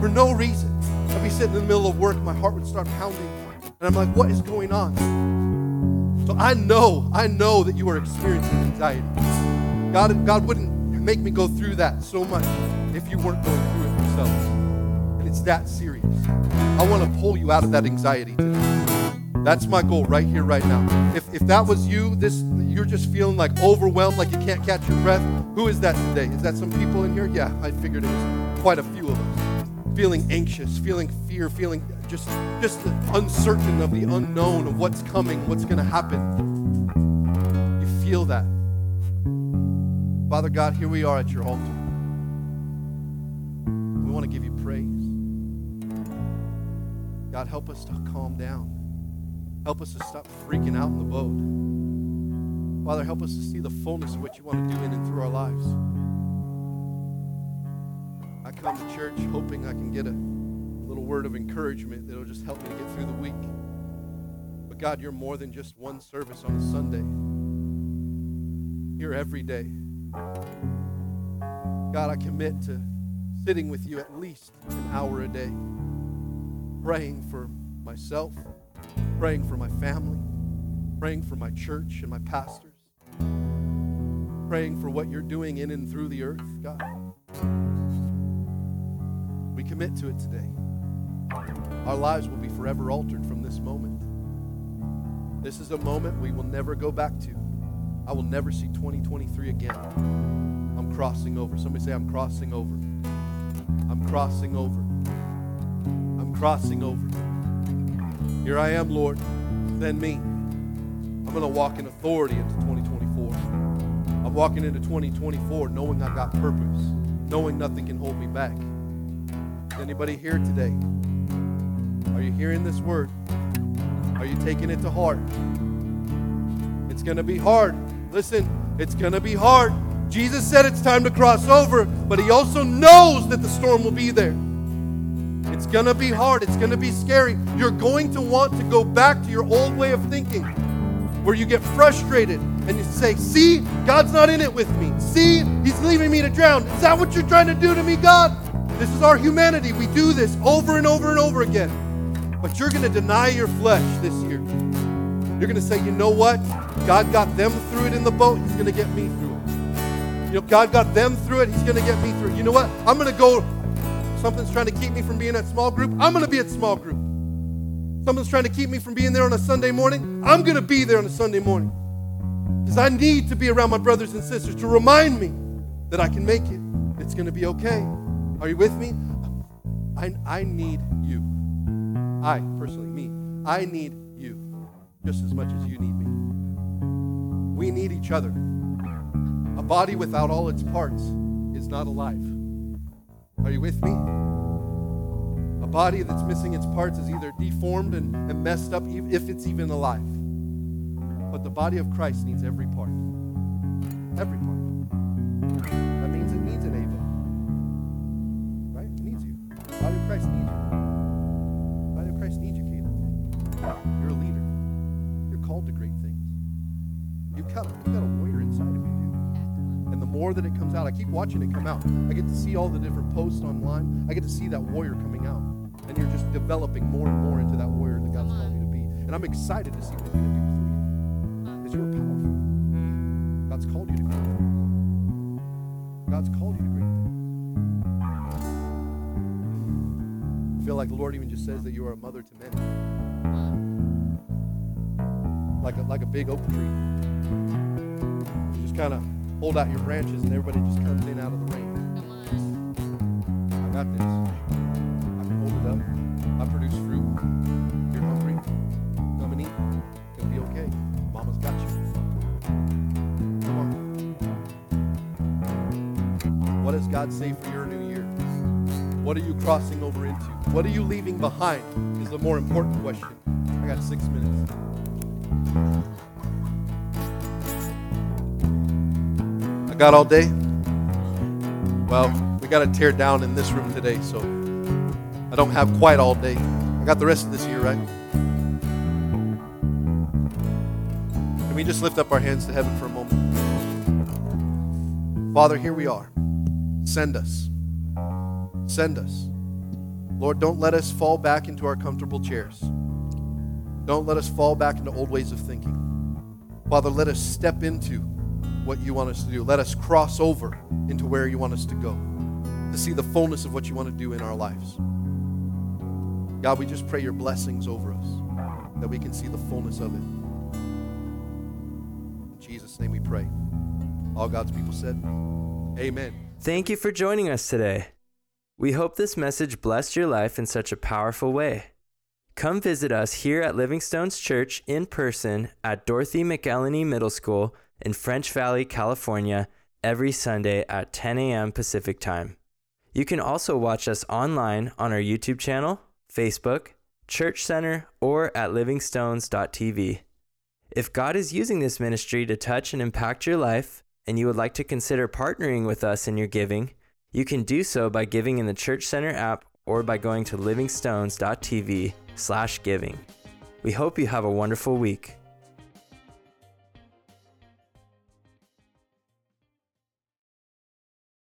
B: for no reason. I'd be sitting in the middle of work, my heart would start pounding, and I'm like, what is going on? So I know, I know that you are experiencing anxiety. God, God wouldn't make me go through that so much if you weren't going through it yourself. And it's that serious. I want to pull you out of that anxiety today. That's my goal right here, right now. If, if that was you, this you're just feeling like overwhelmed, like you can't catch your breath. Who is that today? Is that some people in here? Yeah, I figured it was quite a few of us. Feeling anxious, feeling fear, feeling just just uncertain of the unknown of what's coming, what's going to happen. You feel that. Father God, here we are at your altar. We want to give you praise. God, help us to calm down. Help us to stop freaking out in the boat. Father, help us to see the fullness of what you want to do in and through our lives. I come to church hoping I can get a little word of encouragement that'll just help me to get through the week. But God, you're more than just one service on a Sunday. You're every day. God, I commit to sitting with you at least an hour a day, praying for myself, praying for my family, praying for my church and my pastors, praying for what you're doing in and through the earth, God. We commit to it today. Our lives will be forever altered from this moment. This is a moment we will never go back to. I will never see 2023 again. I'm crossing over. Somebody say, I'm crossing over. I'm crossing over. I'm crossing over. Here I am, Lord. Send me. I'm going to walk in authority into 2024. I'm walking into 2024 knowing I've got purpose, knowing nothing can hold me back. Anybody here today? Are you hearing this word? Are you taking it to heart? It's going to be hard. Listen, it's going to be hard. Jesus said it's time to cross over, but he also knows that the storm will be there. It's going to be hard. It's going to be scary. You're going to want to go back to your old way of thinking where you get frustrated and you say, See, God's not in it with me. See, He's leaving me to drown. Is that what you're trying to do to me, God? This is our humanity. We do this over and over and over again. But you're going to deny your flesh this year. You're going to say, You know what? God got them through it in the boat. He's going to get me through it. You know, God got them through it. He's going to get me through it. You know what? I'm going to go. Something's trying to keep me from being at small group. I'm going to be at small group. Someone's trying to keep me from being there on a Sunday morning. I'm going to be there on a Sunday morning. Because I need to be around my brothers and sisters to remind me that I can make it. It's going to be okay. Are you with me? I, I need you. I, personally, me, I need you just as much as you need me. We need each other. A body without all its parts is not alive. Are you with me? A body that's missing its parts is either deformed and, and messed up, if it's even alive. But the body of Christ needs every part. Every part. That means body of Christ needs you. Body of Christ needs you, Caleb. You're a leader. You're called to great things. You've got a, you got a warrior inside of you, dude. And the more that it comes out, I keep watching it come out. I get to see all the different posts online. I get to see that warrior coming out. And you're just developing more and more into that warrior that God's called you to be. And I'm excited to see what He's going to do through you. Because you're powerful. God's called you to things. God's called you feel like the Lord even just says that you are a mother to many. Like a, like a big oak tree. You just kind of hold out your branches and everybody just comes in out of the rain. I got this. I can hold it up. I produce fruit. You're hungry. Come and eat. Gonna be okay. Mama's got you. Come on. What does God say for your new year? What are you crossing over into? What are you leaving behind? Is the more important question. I got six minutes. I got all day. Well, we got to tear down in this room today, so I don't have quite all day. I got the rest of this year, right? Can we just lift up our hands to heaven for a moment? Father, here we are. Send us. Send us. Lord, don't let us fall back into our comfortable chairs. Don't let us fall back into old ways of thinking. Father, let us step into what you want us to do. Let us cross over into where you want us to go to see the fullness of what you want to do in our lives. God, we just pray your blessings over us that we can see the fullness of it. In Jesus' name we pray. All God's people said, Amen.
A: Thank you for joining us today. We hope this message blessed your life in such a powerful way. Come visit us here at Living Stones Church in person at Dorothy McElhinney Middle School in French Valley, California, every Sunday at 10 a.m. Pacific Time. You can also watch us online on our YouTube channel, Facebook, Church Center, or at livingstones.tv. If God is using this ministry to touch and impact your life, and you would like to consider partnering with us in your giving, you can do so by giving in the Church Center app or by going to livingstones.tv slash giving. We hope you have a wonderful week.